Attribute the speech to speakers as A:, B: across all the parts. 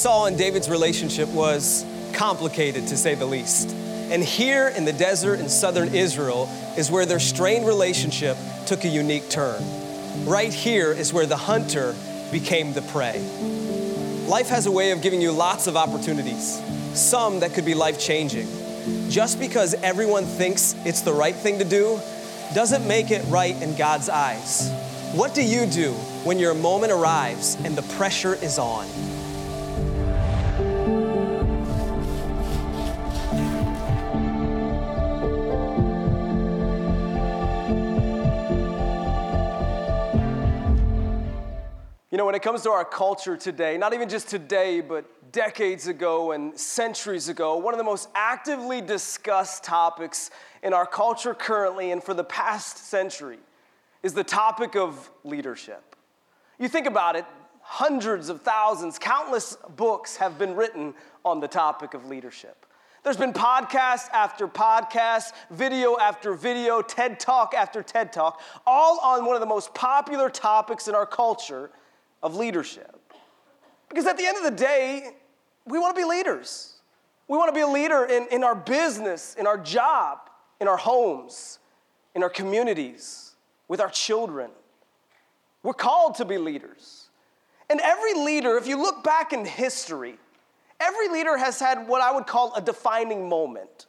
A: Saul and David's relationship was complicated to say the least. And here in the desert in southern Israel is where their strained relationship took a unique turn. Right here is where the hunter became the prey. Life has a way of giving you lots of opportunities, some that could be life changing. Just because everyone thinks it's the right thing to do doesn't make it right in God's eyes. What do you do when your moment arrives and the pressure is on? Know, when it comes to our culture today, not even just today, but decades ago and centuries ago, one of the most actively discussed topics in our culture currently and for the past century is the topic of leadership. You think about it, hundreds of thousands, countless books have been written on the topic of leadership. There's been podcast after podcast, video after video, TED Talk after TED Talk, all on one of the most popular topics in our culture of leadership. Because at the end of the day, we want to be leaders. We want to be a leader in, in our business, in our job, in our homes, in our communities, with our children. We're called to be leaders. And every leader, if you look back in history, every leader has had what I would call a defining moment.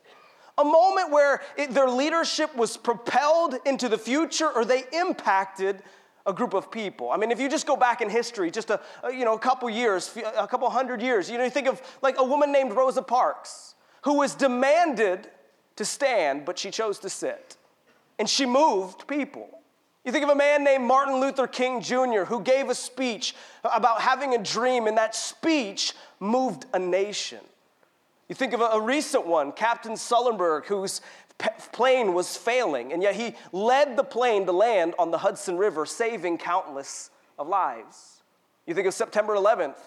A: A moment where it, their leadership was propelled into the future or they impacted a group of people. I mean, if you just go back in history, just a, you know a couple years, a couple hundred years, you know, you think of like a woman named Rosa Parks, who was demanded to stand, but she chose to sit, and she moved people. You think of a man named Martin Luther King Jr., who gave a speech about having a dream, and that speech moved a nation. You think of a, recent one, Captain Sullenberg, whose plane was failing, and yet he led the plane to land on the Hudson River, saving countless of lives. You think of September 11th,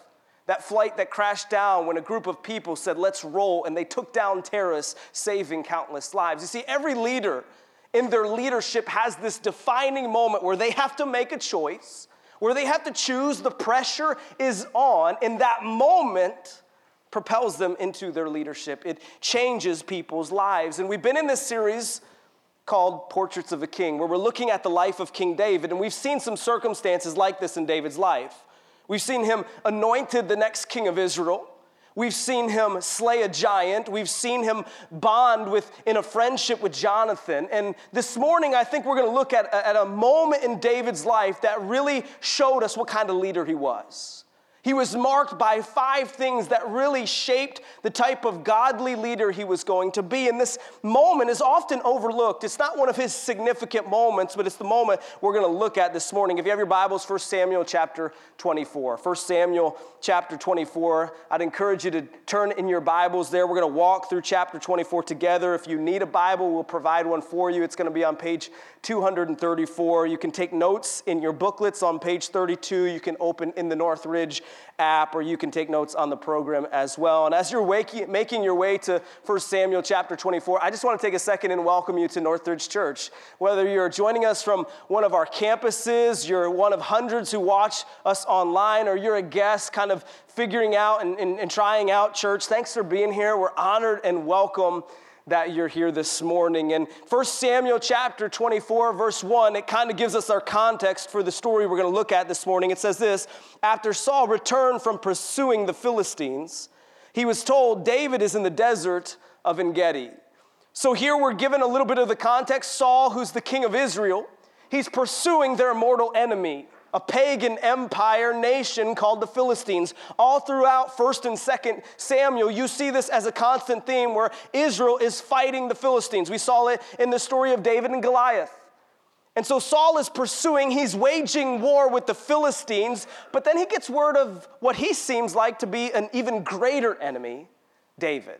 A: that flight that crashed down when a group of people said, let's roll, and they took down terrorists, saving countless lives. You see, every leader in their leadership has this defining moment where they have to make a choice, where they have to choose, the pressure is on. In that moment, propels them into their leadership. It changes people's lives. And we've been in this series called Portraits of a King, where we're looking at the life of King David, and we've seen some circumstances like this in David's life. We've seen him anointed the next king of Israel. We've seen him slay a giant. We've seen him bond with in a friendship with Jonathan. And this morning, I think we're going to look at, at a moment in David's life that really showed us what kind of leader he was. He was marked by five things that really shaped the type of godly leader he was going to be. And this moment is often overlooked. It's not one of his significant moments, but it's the moment we're going to look at this morning. If you have your Bibles, 1 Samuel chapter 24. 1 Samuel chapter 24. I'd encourage you to turn in your Bibles there. We're going to walk through chapter 24 together. If you need a Bible, we'll provide one for you. It's going to be on page 234. You can take notes in your booklets on page 32. You can open in the Northridge app or you can take notes on the program as well. And as you're waking, making your way to 1 Samuel chapter 24, I just want to take a second and welcome you to Northridge Church. Whether you're joining us from one of our campuses, you're one of hundreds who watch us online, or you're a guest kind of figuring out and, and, and trying out church, thanks for being here. We're honored and welcome that you're here this morning. And 1 Samuel chapter 24, verse 1, it kind of gives us our context for the story we're going to look at this morning. It says this After Saul returned from pursuing the Philistines, he was told, David is in the desert of En Gedi. So here we're given a little bit of the context. Saul, who's the king of Israel, he's pursuing their mortal enemy a pagan empire nation called the Philistines. All throughout 1st and 2nd Samuel, you see this as a constant theme where Israel is fighting the Philistines. We saw it in the story of David and Goliath. And so Saul is pursuing, he's waging war with the Philistines, but then he gets word of what he seems like to be an even greater enemy, David.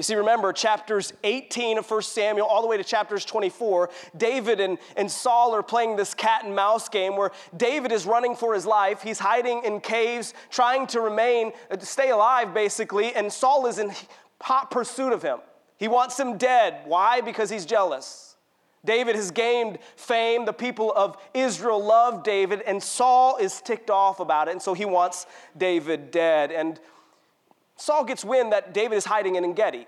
A: You see, remember chapters 18 of 1 Samuel all the way to chapters 24, David and, and Saul are playing this cat and mouse game where David is running for his life. He's hiding in caves, trying to remain, uh, stay alive basically, and Saul is in hot pursuit of him. He wants him dead. Why? Because he's jealous. David has gained fame. The people of Israel love David, and Saul is ticked off about it, and so he wants David dead. And Saul gets wind that David is hiding in Engedi.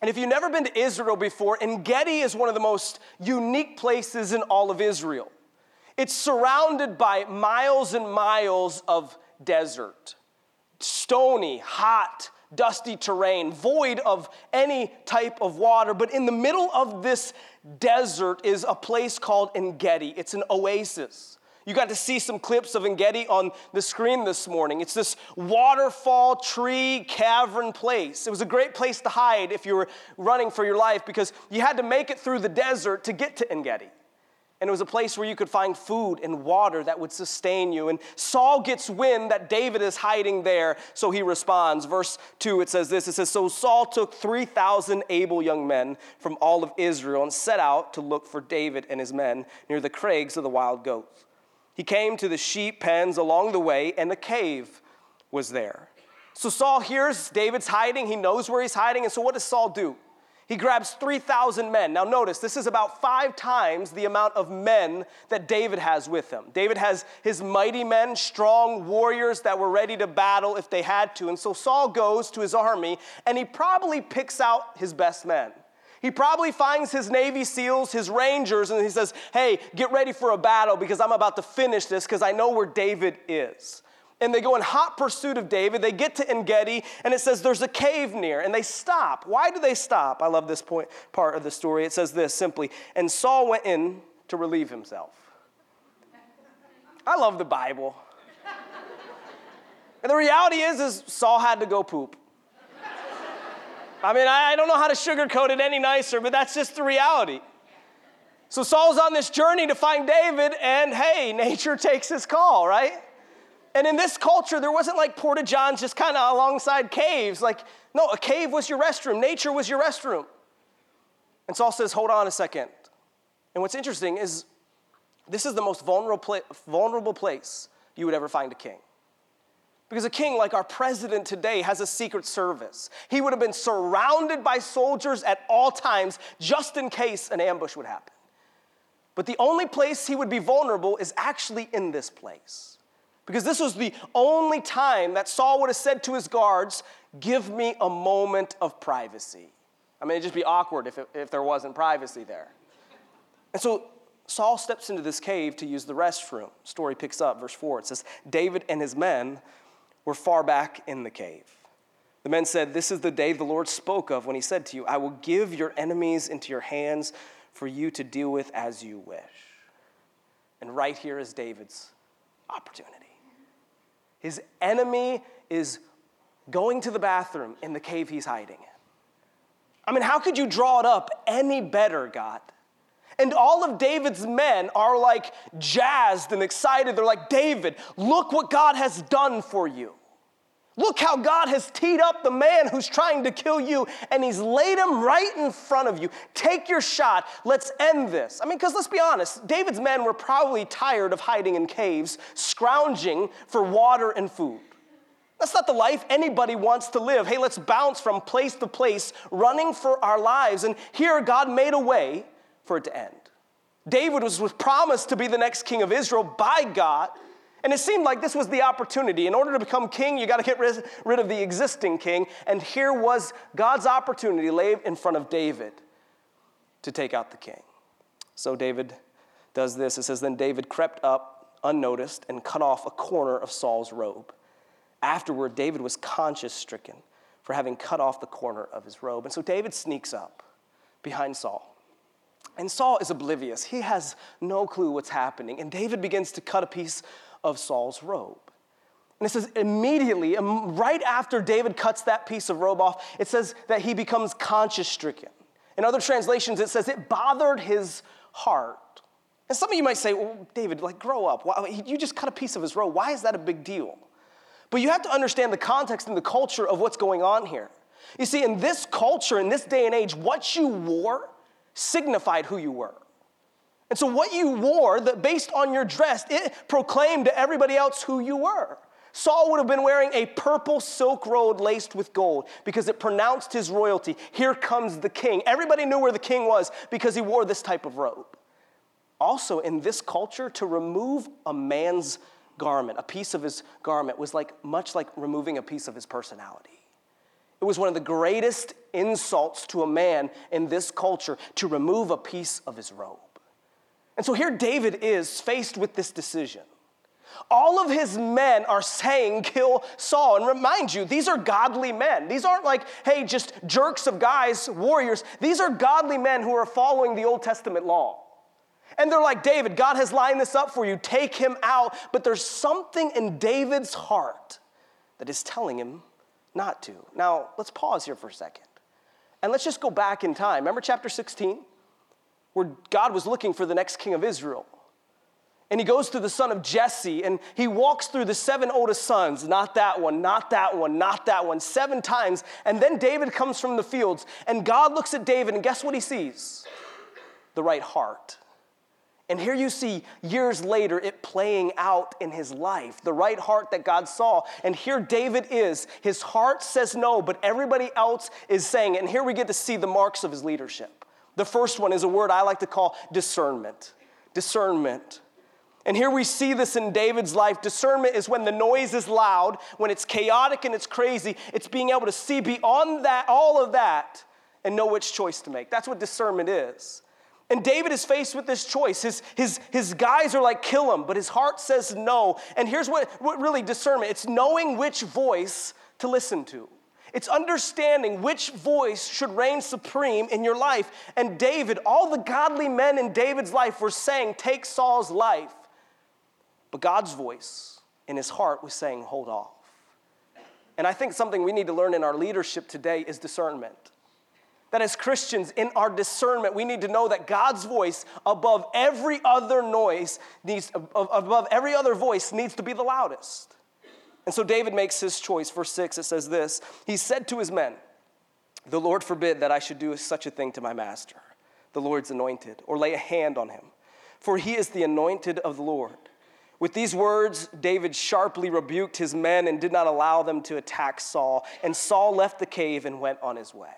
A: And if you've never been to Israel before, Engedi is one of the most unique places in all of Israel. It's surrounded by miles and miles of desert, stony, hot, dusty terrain, void of any type of water. But in the middle of this desert is a place called Engedi. It's an oasis. You got to see some clips of Engedi on the screen this morning. It's this waterfall, tree, cavern place. It was a great place to hide if you were running for your life because you had to make it through the desert to get to Engedi and it was a place where you could find food and water that would sustain you. And Saul gets wind that David is hiding there, so he responds. Verse 2, it says this it says, So Saul took 3,000 able young men from all of Israel and set out to look for David and his men near the crags of the wild goats. He came to the sheep pens along the way, and a cave was there. So Saul hears David's hiding, he knows where he's hiding, and so what does Saul do? He grabs 3,000 men. Now, notice, this is about five times the amount of men that David has with him. David has his mighty men, strong warriors that were ready to battle if they had to. And so Saul goes to his army and he probably picks out his best men. He probably finds his Navy SEALs, his Rangers, and he says, Hey, get ready for a battle because I'm about to finish this because I know where David is and they go in hot pursuit of David. They get to Engedi, and it says there's a cave near, and they stop. Why do they stop? I love this point, part of the story. It says this simply, and Saul went in to relieve himself. I love the Bible. And the reality is, is Saul had to go poop. I mean, I don't know how to sugarcoat it any nicer, but that's just the reality. So Saul's on this journey to find David, and hey, nature takes his call, right? And in this culture, there wasn't like porta johns just kind of alongside caves. Like, no, a cave was your restroom, nature was your restroom. And Saul says, Hold on a second. And what's interesting is this is the most vulnerable, vulnerable place you would ever find a king. Because a king, like our president today, has a secret service. He would have been surrounded by soldiers at all times just in case an ambush would happen. But the only place he would be vulnerable is actually in this place. Because this was the only time that Saul would have said to his guards, Give me a moment of privacy. I mean, it'd just be awkward if, it, if there wasn't privacy there. And so Saul steps into this cave to use the restroom. Story picks up, verse 4. It says, David and his men were far back in the cave. The men said, This is the day the Lord spoke of when he said to you, I will give your enemies into your hands for you to deal with as you wish. And right here is David's opportunity. His enemy is going to the bathroom in the cave he's hiding in. I mean, how could you draw it up any better, God? And all of David's men are like jazzed and excited. They're like, David, look what God has done for you. Look how God has teed up the man who's trying to kill you, and he's laid him right in front of you. Take your shot. Let's end this. I mean, because let's be honest, David's men were probably tired of hiding in caves, scrounging for water and food. That's not the life anybody wants to live. Hey, let's bounce from place to place, running for our lives. And here, God made a way for it to end. David was promised to be the next king of Israel by God. And it seemed like this was the opportunity. In order to become king, you got to get rid, of the existing king. And here was God's opportunity laid in front of David to take out the king. So David does this. It says, Then David crept up unnoticed and cut off a corner of Saul's robe. Afterward, David was conscience stricken for having cut off the corner of his robe. And so David sneaks up behind Saul. And Saul is oblivious. He has no clue what's happening. And David begins to cut a piece of Saul's robe. And it says immediately, um, right after David cuts that piece of robe off, it says that he becomes conscience stricken. In other translations, it says it bothered his heart. And some of you might say, well, David, like, grow up. You just cut a piece of his robe. Why is that a big deal? But you have to understand the context and the culture of what's going on here. You see, in this culture, in this day and age, what you wore signified who you were. And so, what you wore, that based on your dress, it proclaimed to everybody else who you were. Saul would have been wearing a purple silk robe laced with gold because it pronounced his royalty. Here comes the king. Everybody knew where the king was because he wore this type of robe. Also, in this culture, to remove a man's garment, a piece of his garment, was like much like removing a piece of his personality. It was one of the greatest insults to a man in this culture to remove a piece of his robe. And so here David is faced with this decision. All of his men are saying, kill Saul. And remind you, these are godly men. These aren't like, hey, just jerks of guys, warriors. These are godly men who are following the Old Testament law. And they're like, David, God has lined this up for you. Take him out. But there's something in David's heart that is telling him not to. Now, let's pause here for a second. And let's just go back in time. Remember chapter 16, where God was looking for the next king of Israel? And he goes to the son of Jesse and he walks through the seven oldest sons. Not that one, not that one, not that one, seven times. And then David comes from the fields and God looks at David and guess what he sees? The right heart. And here you see years later it playing out in his life, the right heart that God saw. And here David is. His heart says no, but everybody else is saying. And here we get to see the marks of his leadership. The first one is a word I like to call discernment. Discernment. And here we see this in David's life. Discernment is when the noise is loud, when it's chaotic and it's crazy. It's being able to see beyond that, all of that, and know which choice to make. That's what discernment is. And David is faced with this choice. His, his, his guys are like, kill him, but his heart says no. And here's what, what really discernment it's knowing which voice to listen to. It's understanding which voice should reign supreme in your life. And David, all the godly men in David's life were saying, take Saul's life. But God's voice in his heart was saying, hold off. And I think something we need to learn in our leadership today is discernment. That as Christians, in our discernment, we need to know that God's voice above every other noise needs, above every other voice needs to be the loudest. And so David makes his choice. Verse 6, it says this He said to his men, The Lord forbid that I should do such a thing to my master, the Lord's anointed, or lay a hand on him, for he is the anointed of the Lord. With these words, David sharply rebuked his men and did not allow them to attack Saul. And Saul left the cave and went on his way.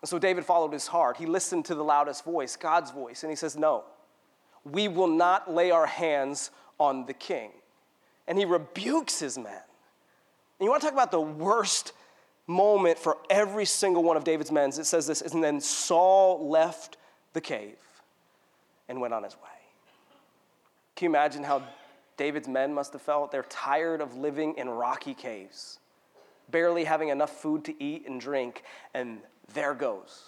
A: And so David followed his heart. He listened to the loudest voice, God's voice, and he says, No, we will not lay our hands on the king. And he rebukes his men. And you want to talk about the worst moment for every single one of David's men? It says this, and then Saul left the cave and went on his way. Can you imagine how David's men must have felt? They're tired of living in rocky caves, barely having enough food to eat and drink, and there goes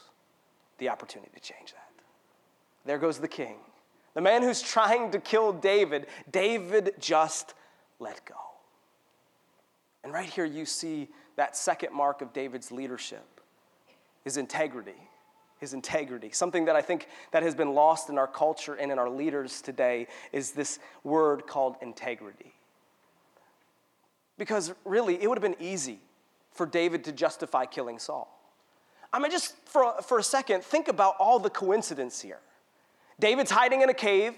A: the opportunity to change that. There goes the king. The man who's trying to kill David, David just let go. And right here, you see that second mark of David's leadership his integrity his integrity. Something that I think that has been lost in our culture and in our leaders today is this word called integrity. Because really, it would have been easy for David to justify killing Saul. I mean, just for, for a second, think about all the coincidence here. David's hiding in a cave.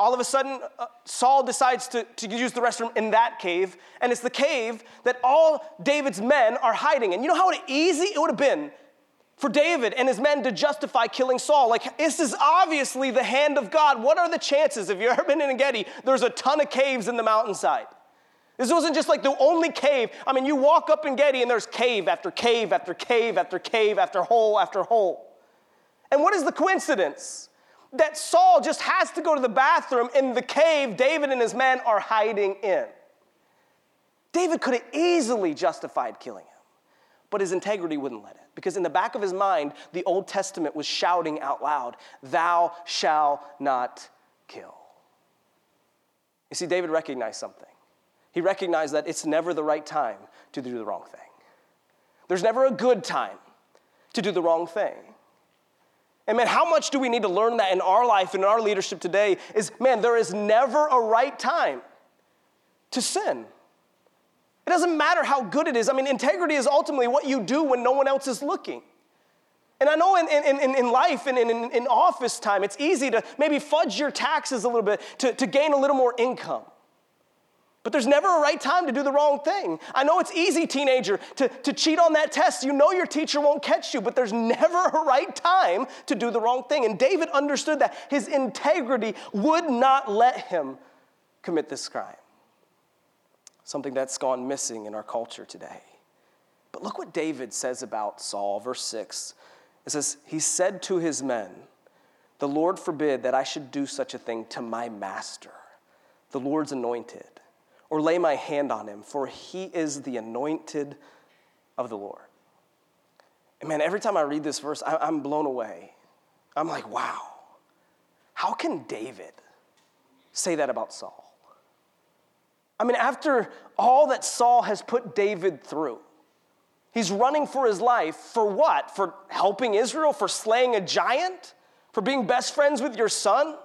A: All of a sudden, uh, Saul decides to, to use the restroom in that cave, and it's the cave that all David's men are hiding in. You know how easy it would have been for David and his men to justify killing Saul. Like, this is obviously the hand of God. What are the chances? If you've ever been in Engedi, there's a ton of caves in the mountainside. This wasn't just like the only cave. I mean, you walk up Engedi and there's cave after cave after cave after cave after hole after hole. And what is the coincidence? That Saul just has to go to the bathroom in the cave David and his men are hiding in. David could have easily justified killing him but his integrity wouldn't let it. Because in the back of his mind, the Old Testament was shouting out loud, Thou shalt not kill. You see, David recognized something. He recognized that it's never the right time to do the wrong thing. There's never a good time to do the wrong thing. And man, how much do we need to learn that in our life and in our leadership today? Is man, there is never a right time to sin. It doesn't matter how good it is. I mean, integrity is ultimately what you do when no one else is looking. And I know in, in, in, life and in, in, in office time, it's easy to maybe fudge your taxes a little bit to, to gain a little more income. But there's never a right time to do the wrong thing. I know it's easy, teenager, to, to cheat on that test. You know your teacher won't catch you, but there's never a right time to do the wrong thing. And David understood that his integrity would not let him commit this crime something that's gone missing in our culture today. But look what David says about Saul, verse 6. It says, He said to his men, The Lord forbid that I should do such a thing to my master, the Lord's anointed, or lay my hand on him, for he is the anointed of the Lord. And man, every time I read this verse, I'm blown away. I'm like, wow, how can David say that about Saul? I mean, after all that Saul has put David through, he's running for his life for what? For helping Israel? For slaying a giant? For being best friends with your son?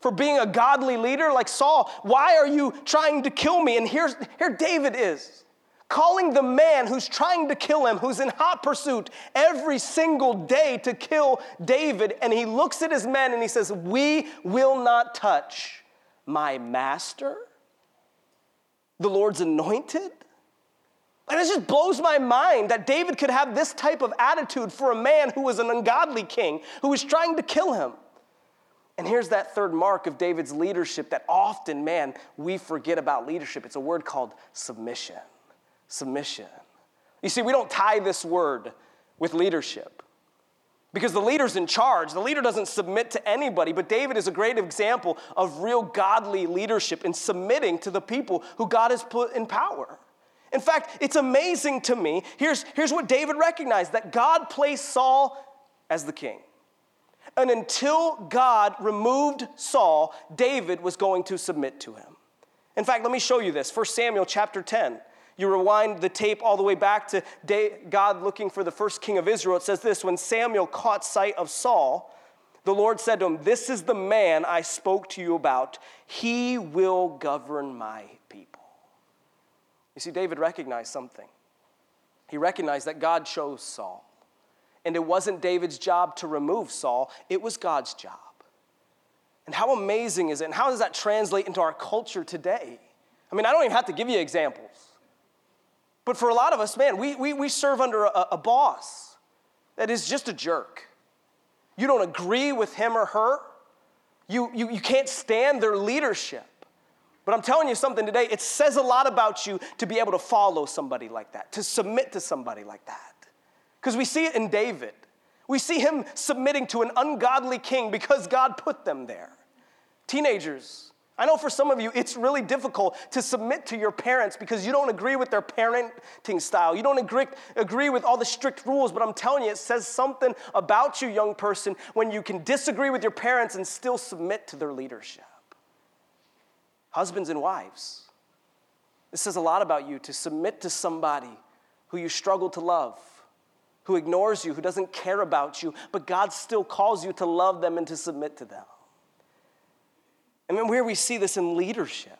A: For being a godly leader like Saul? Why are you trying to kill me? And here's, here David is calling the man who's trying to kill him, who's in hot pursuit every single day to kill David. And he looks at his men and he says, We will not touch my master the Lord's anointed? And it just blows my mind that David could have this type of attitude for a man who was an ungodly king who was trying to kill him. And here's that third mark of David's leadership that often, man, we forget about leadership. It's a word called submission. Submission. You see, we don't tie this word with leadership. Because the leader's in charge. The leader doesn't submit to anybody, but David is a great example of real godly leadership in submitting to the people who God has put in power. In fact, it's amazing to me. Here's, here's what David recognized that God placed Saul as the king. And until God removed Saul, David was going to submit to him. In fact, let me show you this. 1 Samuel chapter 10. You rewind the tape all the way back to God looking for the first king of Israel. It says this When Samuel caught sight of Saul, the Lord said to him, This is the man I spoke to you about. He will govern my people. You see, David recognized something. He recognized that God chose Saul. And it wasn't David's job to remove Saul, it was God's job. And how amazing is it? And how does that translate into our culture today? I mean, I don't even have to give you examples. But for a lot of us, man, we, we, we serve under a, a boss that is just a jerk. You don't agree with him or her, you, you, you can't stand their leadership. But I'm telling you something today, it says a lot about you to be able to follow somebody like that, to submit to somebody like that. Because we see it in David. We see him submitting to an ungodly king because God put them there. Teenagers, I know for some of you, it's really difficult to submit to your parents because you don't agree with their parenting style. You don't agree, agree with all the strict rules, but I'm telling you, it says something about you, young person, when you can disagree with your parents and still submit to their leadership. Husbands and wives, this says a lot about you to submit to somebody who you struggle to love, who ignores you, who doesn't care about you, but God still calls you to love them and to submit to them. And then where we see this in leadership.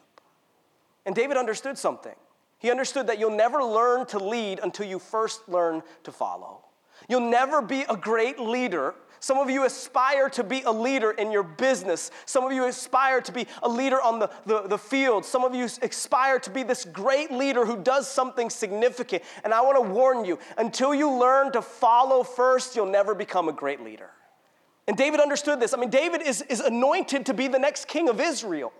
A: And David understood something. He understood that you'll never learn to lead until you first learn to follow. You'll never be a great leader. Some of you aspire to be a leader in your business. Some of you aspire to be a leader on the, the, the field. Some of you aspire to be this great leader who does something significant. And I want to warn you until you learn to follow first, you'll never become a great leader. And David understood this. I mean, David is, is anointed to be the next king of Israel.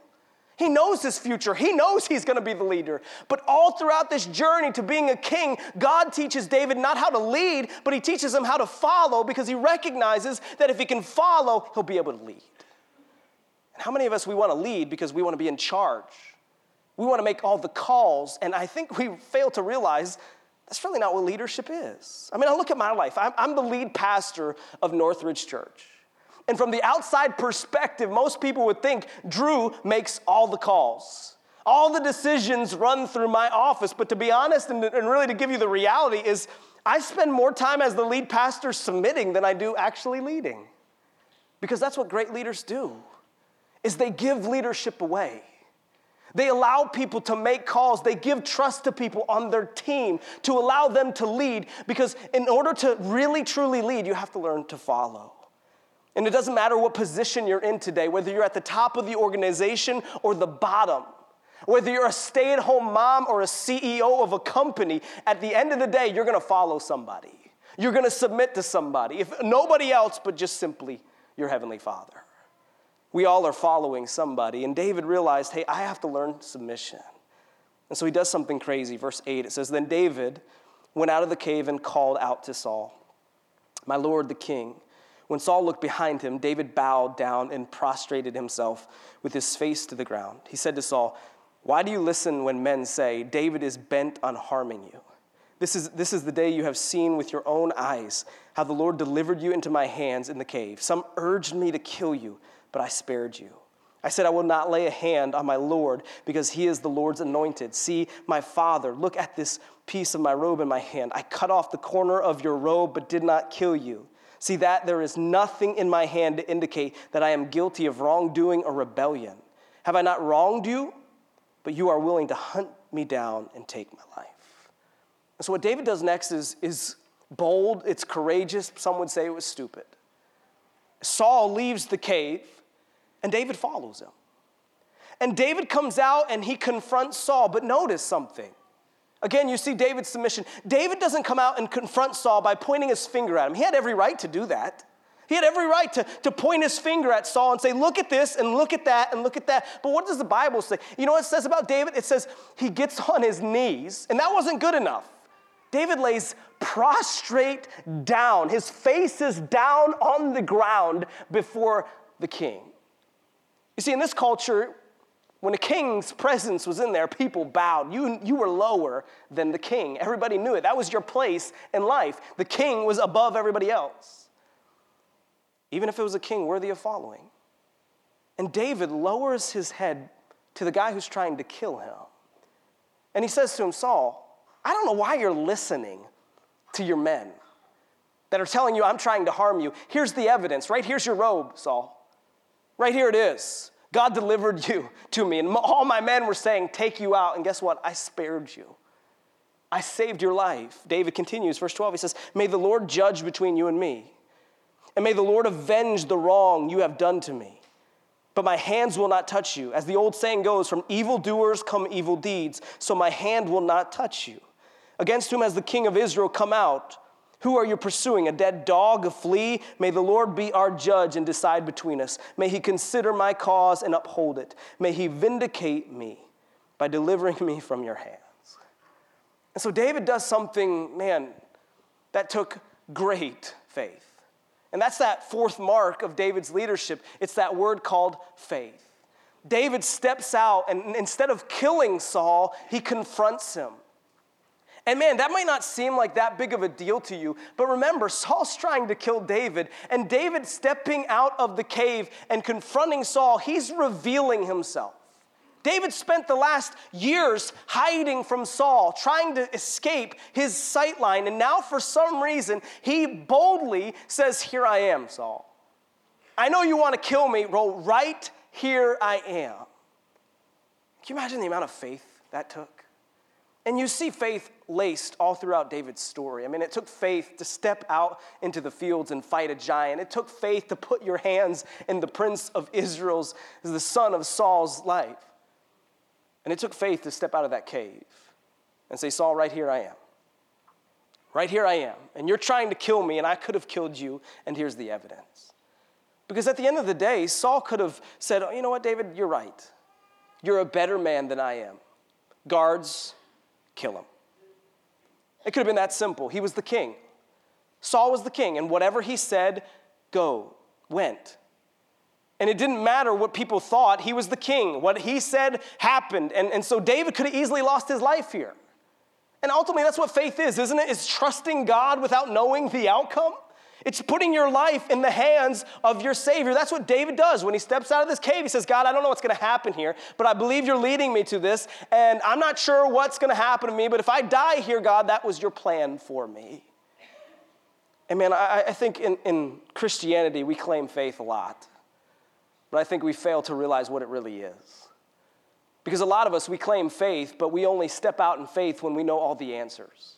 A: He knows his future. He knows he's going to be the leader. But all throughout this journey to being a king, God teaches David not how to lead, but he teaches him how to follow because he recognizes that if he can follow, he'll be able to lead. And how many of us we want to lead because we want to be in charge? We want to make all the calls, and I think we fail to realize that's really not what leadership is. I mean, I look at my life. I'm, I'm the lead pastor of Northridge Church. And from the outside perspective, most people would think Drew makes all the calls. All the decisions run through my office. But to be honest, and, and really to give you the reality, is I spend more time as the lead pastor submitting than I do actually leading. Because that's what great leaders do, is they give leadership away. They allow people to make calls. They give trust to people on their team to allow them to lead because in order to really truly lead, you have to learn to follow. And it doesn't matter what position you're in today, whether you're at the top of the organization or the bottom, whether you're a stay at home mom or a CEO of a company, at the end of the day, you're gonna follow somebody. You're gonna submit to somebody, if nobody else but just simply your Heavenly Father. We all are following somebody. And David realized, hey, I have to learn submission. And so he does something crazy. Verse 8, it says, Then David went out of the cave and called out to Saul, My Lord the king. When Saul looked behind him, David bowed down and prostrated himself with his face to the ground. He said to Saul, Why do you listen when men say, David is bent on harming you? This is, this is the day you have seen with your own eyes how the Lord delivered you into my hands in the cave. Some urged me to kill you, but I spared you. I said, I will not lay a hand on my Lord because he is the Lord's anointed. See, my father, look at this piece of my robe in my hand. I cut off the corner of your robe, but did not kill you. See that there is nothing in my hand to indicate that I am guilty of wrongdoing or rebellion. Have I not wronged you? But you are willing to hunt me down and take my life. And so, what David does next is, is bold, it's courageous. Some would say it was stupid. Saul leaves the cave, and David follows him. And David comes out and he confronts Saul, but notice something. Again, you see David's submission. David doesn't come out and confront Saul by pointing his finger at him. He had every right to do that. He had every right to, to point his finger at Saul and say, Look at this and look at that and look at that. But what does the Bible say? You know what it says about David? It says he gets on his knees, and that wasn't good enough. David lays prostrate down. His face is down on the ground before the king. You see, in this culture, when a king's presence was in there, people bowed. You, you were lower than the king. Everybody knew it. That was your place in life. The king was above everybody else, even if it was a king worthy of following. And David lowers his head to the guy who's trying to kill him. And he says to him, Saul, I don't know why you're listening to your men that are telling you, I'm trying to harm you. Here's the evidence. Right here's your robe, Saul. Right here it is. God delivered you to me. And all my men were saying, Take you out. And guess what? I spared you. I saved your life. David continues, verse 12, he says, May the Lord judge between you and me, and may the Lord avenge the wrong you have done to me. But my hands will not touch you. As the old saying goes, from evildoers come evil deeds, so my hand will not touch you. Against whom has the king of Israel come out? Who are you pursuing? A dead dog, a flea? May the Lord be our judge and decide between us. May he consider my cause and uphold it. May he vindicate me by delivering me from your hands. And so David does something, man, that took great faith. And that's that fourth mark of David's leadership. It's that word called faith. David steps out, and instead of killing Saul, he confronts him. And man, that might not seem like that big of a deal to you, but remember, Saul's trying to kill David, and David stepping out of the cave and confronting Saul, he's revealing himself. David spent the last years hiding from Saul, trying to escape his sightline, and now for some reason, he boldly says, Here I am, Saul. I know you want to kill me. Well, right here I am. Can you imagine the amount of faith that took? And you see faith laced all throughout David's story. I mean, it took faith to step out into the fields and fight a giant. It took faith to put your hands in the prince of Israel's, the son of Saul's life. And it took faith to step out of that cave and say, Saul, right here I am. Right here I am. And you're trying to kill me, and I could have killed you, and here's the evidence. Because at the end of the day, Saul could have said, oh, You know what, David, you're right. You're a better man than I am. Guards, kill him. It could have been that simple. He was the king. Saul was the king, and whatever he said, go, went. And it didn't matter what people thought, he was the king. What he said happened. And, and so David could have easily lost his life here. And ultimately, that's what faith is, isn't it? It's trusting God without knowing the outcome. It's putting your life in the hands of your Savior. That's what David does when he steps out of this cave. He says, God, I don't know what's going to happen here, but I believe you're leading me to this, and I'm not sure what's going to happen to me, but if I die here, God, that was your plan for me. And man, I, I think in, in Christianity, we claim faith a lot, but I think we fail to realize what it really is. Because a lot of us, we claim faith, but we only step out in faith when we know all the answers.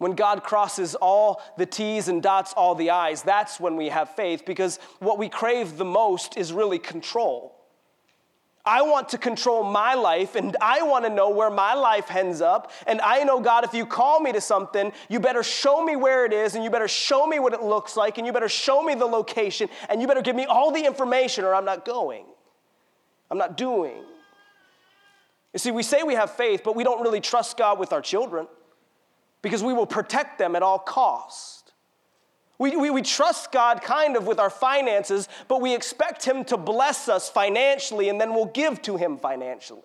A: When God crosses all the T's and dots all the I's, that's when we have faith because what we crave the most is really control. I want to control my life and I want to know where my life ends up. And I know, God, if you call me to something, you better show me where it is and you better show me what it looks like and you better show me the location and you better give me all the information or I'm not going. I'm not doing. You see, we say we have faith, but we don't really trust God with our children. Because we will protect them at all cost. We, we, we trust God kind of with our finances, but we expect Him to bless us financially and then we'll give to Him financially.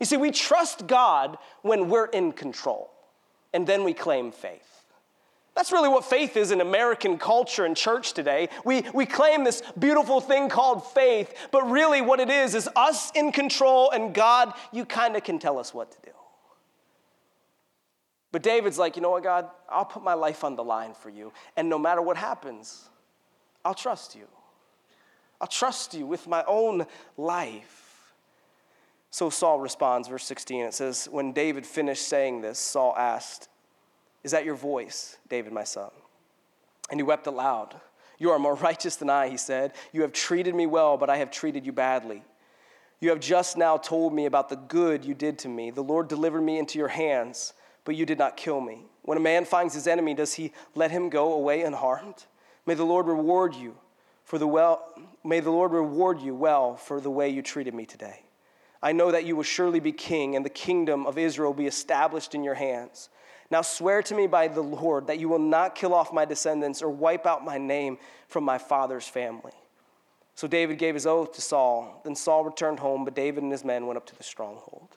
A: You see, we trust God when we're in control and then we claim faith. That's really what faith is in American culture and church today. We, we claim this beautiful thing called faith, but really what it is is us in control, and God, you kind of can tell us what to do. But David's like, you know what, God, I'll put my life on the line for you, and no matter what happens, I'll trust you. I'll trust you with my own life. So Saul responds, verse 16, it says, When David finished saying this, Saul asked, is that your voice, David, my son? And he wept aloud. You are more righteous than I, he said. You have treated me well, but I have treated you badly. You have just now told me about the good you did to me. The Lord delivered me into your hands, but you did not kill me. When a man finds his enemy, does he let him go away unharmed? May the Lord reward you for the well may the Lord reward you well for the way you treated me today. I know that you will surely be king and the kingdom of Israel be established in your hands. Now swear to me by the Lord that you will not kill off my descendants or wipe out my name from my father's family. So David gave his oath to Saul. Then Saul returned home, but David and his men went up to the stronghold.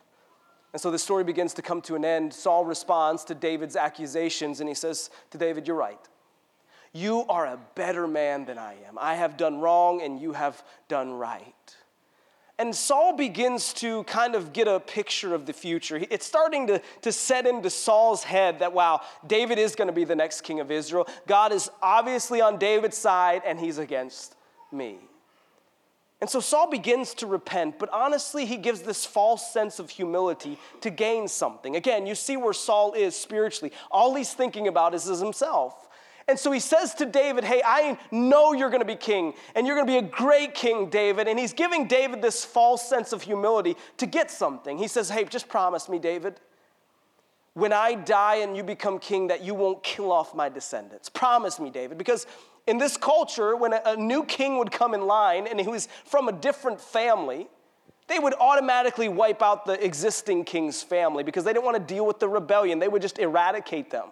A: And so the story begins to come to an end. Saul responds to David's accusations, and he says to David, You're right. You are a better man than I am. I have done wrong, and you have done right. And Saul begins to kind of get a picture of the future. It's starting to, to set into Saul's head that, wow, David is going to be the next king of Israel. God is obviously on David's side, and he's against me. And so Saul begins to repent, but honestly, he gives this false sense of humility to gain something. Again, you see where Saul is spiritually. All he's thinking about is himself. And so he says to David, Hey, I know you're going to be king, and you're going to be a great king, David. And he's giving David this false sense of humility to get something. He says, Hey, just promise me, David, when I die and you become king, that you won't kill off my descendants. Promise me, David. Because in this culture, when a, new king would come in line and he was from a different family, they would automatically wipe out the existing king's family because they didn't want to deal with the rebellion. They would just eradicate them.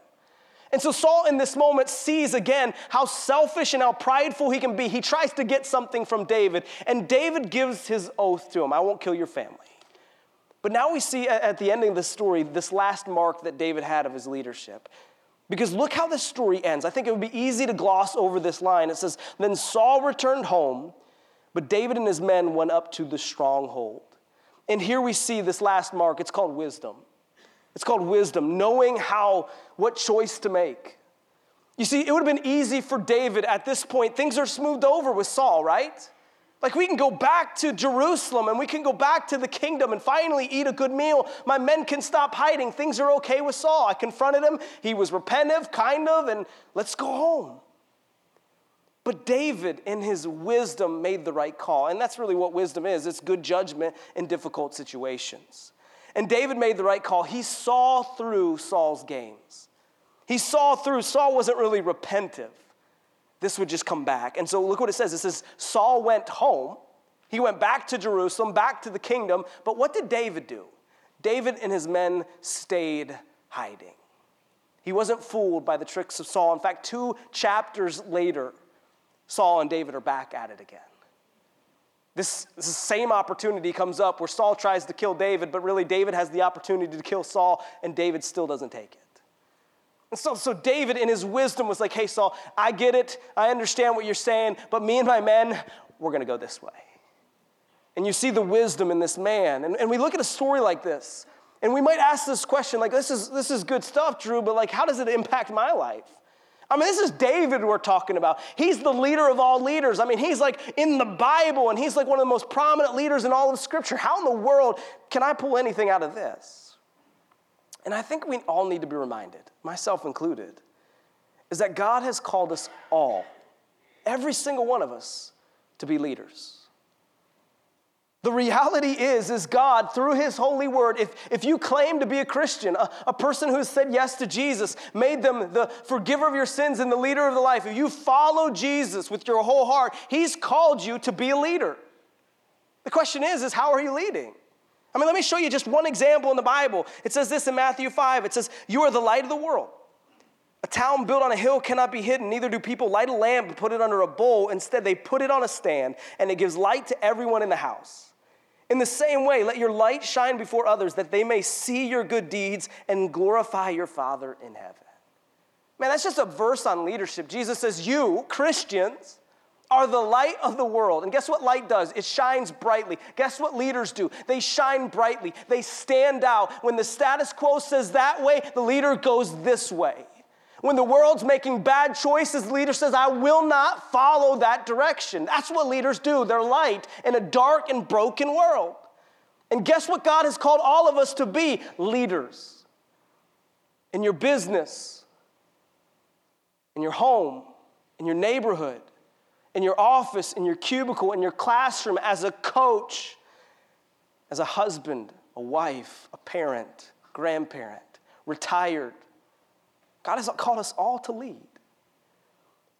A: And so Saul, in this moment, sees again how selfish and how prideful he can be. He tries to get something from David, and David gives his oath to him I won't kill your family. But now we see at the ending of the story this last mark that David had of his leadership. Because look how this story ends. I think it would be easy to gloss over this line. It says, Then Saul returned home, but David and his men went up to the stronghold. And here we see this last mark. It's called wisdom. It's called wisdom, knowing how, what choice to make. You see, it would have been easy for David at this point. Things are smoothed over with Saul, right? Like we can go back to Jerusalem and we can go back to the kingdom and finally eat a good meal. My men can stop hiding. Things are okay with Saul. I confronted him. He was repentive, kind of, and let's go home. But David, in his wisdom, made the right call. And that's really what wisdom is it's good judgment in difficult situations. And David made the right call. He saw through Saul's games. He saw through, Saul wasn't really repentive. This would just come back. And so look what it says it says, Saul went home. He went back to Jerusalem, back to the kingdom. But what did David do? David and his men stayed hiding. He wasn't fooled by the tricks of Saul. In fact, two chapters later, Saul and David are back at it again. This, this same opportunity comes up where Saul tries to kill David, but really David has the opportunity to kill Saul, and David still doesn't take it. And so, so David, in his wisdom, was like, hey, Saul, I get it. I understand what you're saying, but me and my men, we're going to go this way. And you see the wisdom in this man. And, and we look at a story like this, and we might ask this question like, this is, this is good stuff, Drew, but like, how does it impact my life? I mean, this is David we're talking about. He's the leader of all leaders. I mean, he's like in the Bible and he's like one of the most prominent leaders in all of Scripture. How in the world can I pull anything out of this? And I think we all need to be reminded, myself included, is that God has called us all, every single one of us, to be leaders. The reality is, is God, through His holy word, if, if you claim to be a Christian, a, a person who said yes to Jesus, made them the forgiver of your sins and the leader of the life, if you follow Jesus with your whole heart, He's called you to be a leader. The question is, is how are you leading? I mean, let me show you just one example in the Bible. It says this in Matthew 5 it says, You are the light of the world. A town built on a hill cannot be hidden, neither do people light a lamp and put it under a bowl. Instead, they put it on a stand, and it gives light to everyone in the house. In the same way, let your light shine before others that they may see your good deeds and glorify your Father in heaven. Man, that's just a verse on leadership. Jesus says, You, Christians, are the light of the world. And guess what light does? It shines brightly. Guess what leaders do? They shine brightly. They stand out. When the status quo says that way, the leader goes this way. When the world's making bad choices, the leader says, I will not follow that direction. That's what leaders do. They're light in a dark and broken world. And guess what God has called all of us to be? Leaders. In your business, in your home, in your neighborhood, in your office, in your cubicle, in your classroom, as a coach, as a husband, a wife, a parent, grandparent, retired, God has called us all to lead.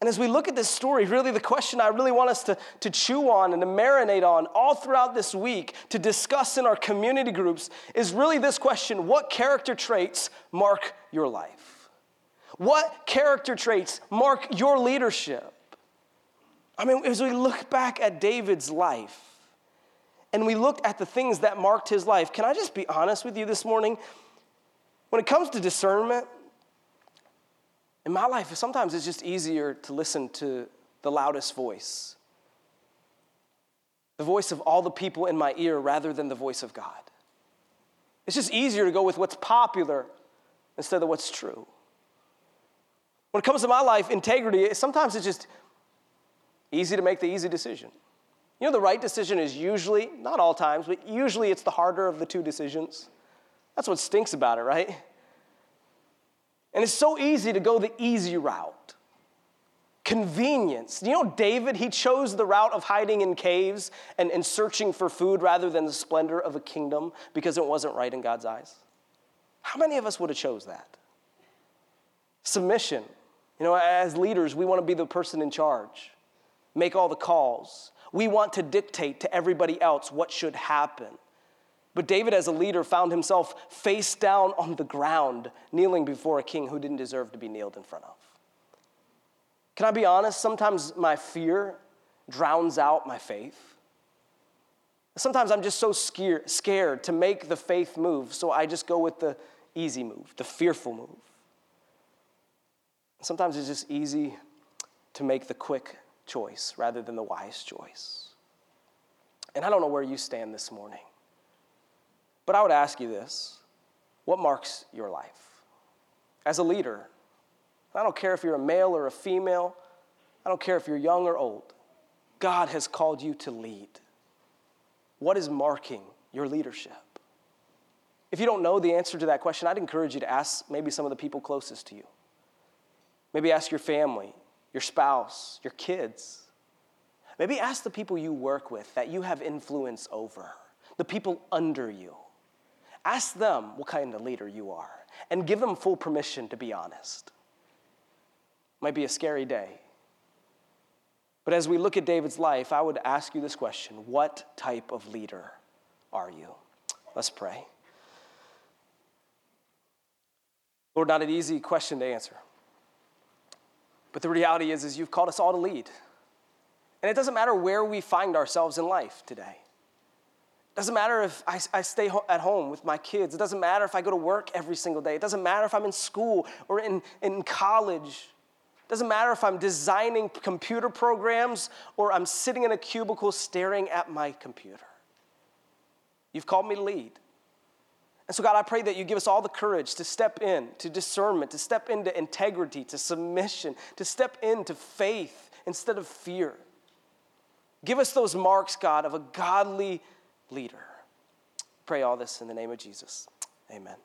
A: And as we look at this story, really the question I really want us to, to chew on and to marinate on all throughout this week to discuss in our community groups is really this question What character traits mark your life? What character traits mark your leadership? I mean, as we look back at David's life and we look at the things that marked his life, can I just be honest with you this morning? When it comes to discernment, in my life, sometimes it's just easier to listen to the loudest voice, the voice of all the people in my ear rather than the voice of God. It's just easier to go with what's popular instead of what's true. When it comes to my life, integrity, sometimes it's just easy to make the easy decision. You know, the right decision is usually, not all times, but usually it's the harder of the two decisions. That's what stinks about it, right? And it's so easy to go the easy route. Convenience. You know, David, he chose the route of hiding in caves and, and searching for food rather than the splendor of a kingdom because it wasn't right in God's eyes. How many of us would have chose that? Submission. You know, as leaders, we want to be the person in charge, make all the calls. We want to dictate to everybody else what should happen. But David, as a leader, found himself face down on the ground, kneeling before a king who didn't deserve to be kneeled in front of. Can I be honest? Sometimes my fear drowns out my faith. Sometimes I'm just so scared, scared to make the faith move, so I just go with the easy move, the fearful move. Sometimes it's just easy to make the quick choice rather than the wise choice. And I don't know where you stand this morning. But I would ask you this what marks your life? As a leader, I don't care if you're a male or a female, I don't care if you're young or old, God has called you to lead. What is marking your leadership? If you don't know the answer to that question, I'd encourage you to ask maybe some of the people closest to you. Maybe ask your family, your spouse, your kids. Maybe ask the people you work with that you have influence over, the people under you. Ask them what kind of leader you are and give them full permission to be honest. Might be a scary day. But as we look at David's life, I would ask you this question What type of leader are you? Let's pray. Lord, not an easy question to answer. But the reality is, is you've called us all to lead. And it doesn't matter where we find ourselves in life today. It doesn't matter if I, I stay ho- at home with my kids. It doesn't matter if I go to work every single day. It doesn't matter if I'm in school or in, in college. It doesn't matter if I'm designing computer programs or I'm sitting in a cubicle staring at my computer. You've called me to lead. And so, God, I pray that you give us all the courage to step in to discernment, to step into integrity, to submission, to step into faith instead of fear. Give us those marks, God, of a godly leader. Pray all this in the name of Jesus. Amen.